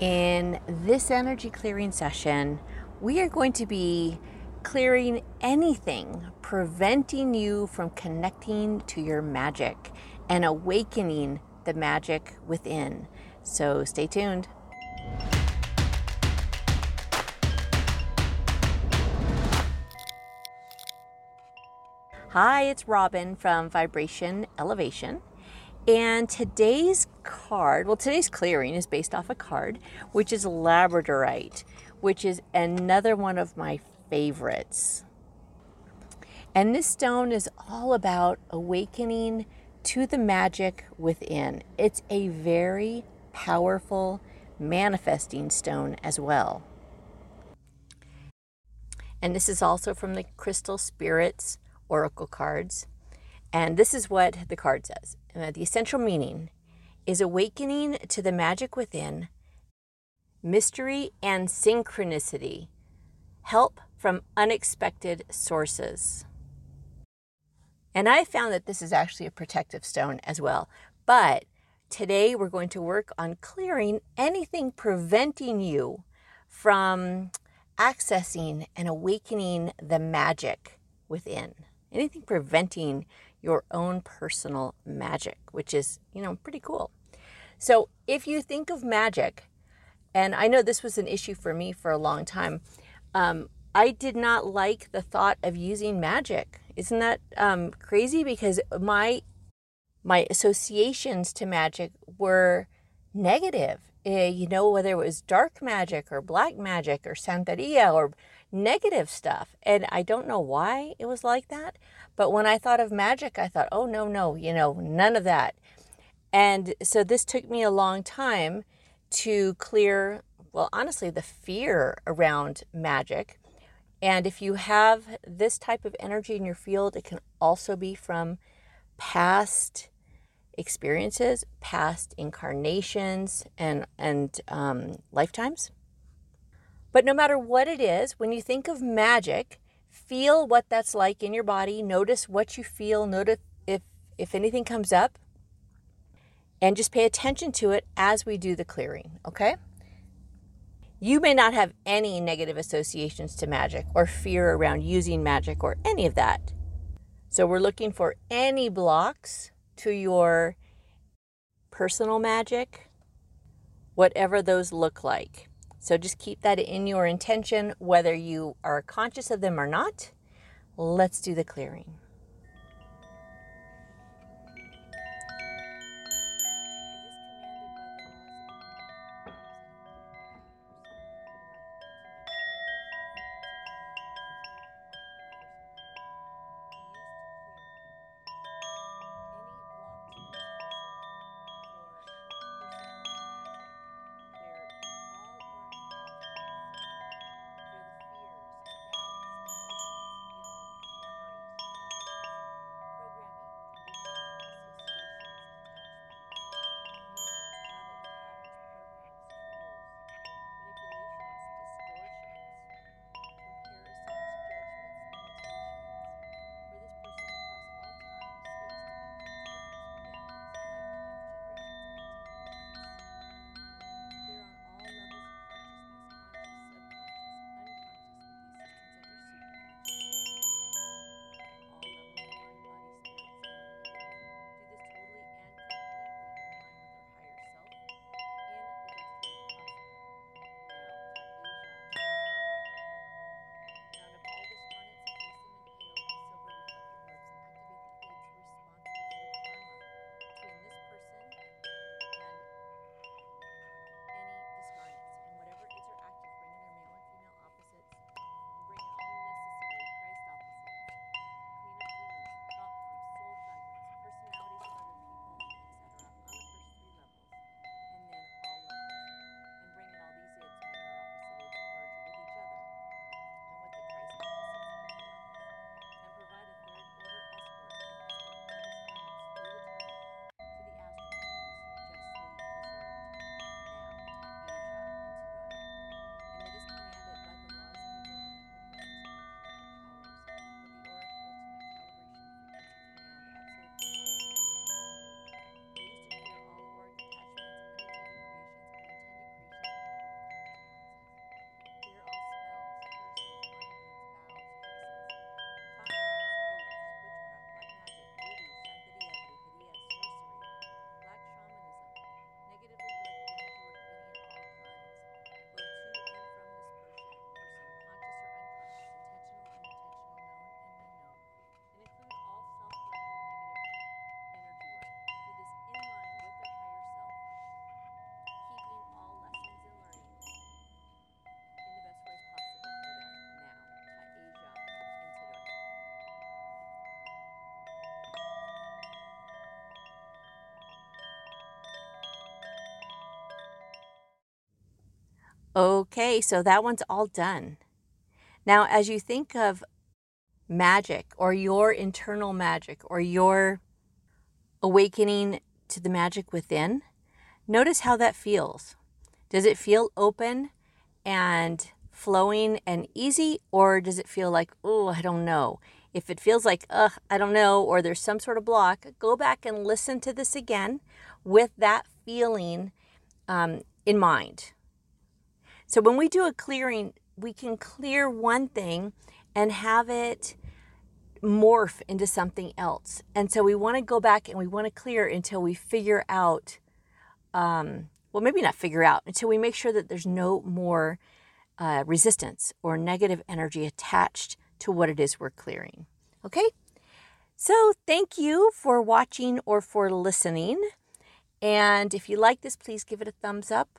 In this energy clearing session, we are going to be clearing anything preventing you from connecting to your magic and awakening the magic within. So stay tuned. Hi, it's Robin from Vibration Elevation. And today's card, well, today's clearing is based off a card, which is Labradorite, which is another one of my favorites. And this stone is all about awakening to the magic within. It's a very powerful manifesting stone as well. And this is also from the Crystal Spirits Oracle cards. And this is what the card says uh, The essential meaning is awakening to the magic within, mystery and synchronicity, help from unexpected sources. And I found that this is actually a protective stone as well. But today we're going to work on clearing anything preventing you from accessing and awakening the magic within. Anything preventing your own personal magic, which is, you know, pretty cool. So if you think of magic, and I know this was an issue for me for a long time, um, I did not like the thought of using magic. Isn't that um, crazy? Because my my associations to magic were negative. Uh, you know, whether it was dark magic or black magic or Santeria or negative stuff. And I don't know why it was like that. But when I thought of magic, I thought, oh, no, no, you know, none of that. And so this took me a long time to clear, well, honestly, the fear around magic. And if you have this type of energy in your field, it can also be from past experiences, past incarnations, and, and um, lifetimes. But no matter what it is, when you think of magic, feel what that's like in your body. Notice what you feel. Notice if, if anything comes up. And just pay attention to it as we do the clearing, okay? You may not have any negative associations to magic or fear around using magic or any of that. So we're looking for any blocks to your personal magic, whatever those look like. So just keep that in your intention, whether you are conscious of them or not. Let's do the clearing. Okay, so that one's all done. Now, as you think of magic or your internal magic or your awakening to the magic within, notice how that feels. Does it feel open and flowing and easy, or does it feel like, oh, I don't know? If it feels like, ugh, I don't know, or there's some sort of block, go back and listen to this again with that feeling um, in mind. So when we do a clearing, we can clear one thing and have it morph into something else. And so we want to go back and we want to clear until we figure out, um, well, maybe not figure out, until we make sure that there's no more uh, resistance or negative energy attached to what it is we're clearing. Okay? So thank you for watching or for listening. And if you like this, please give it a thumbs up.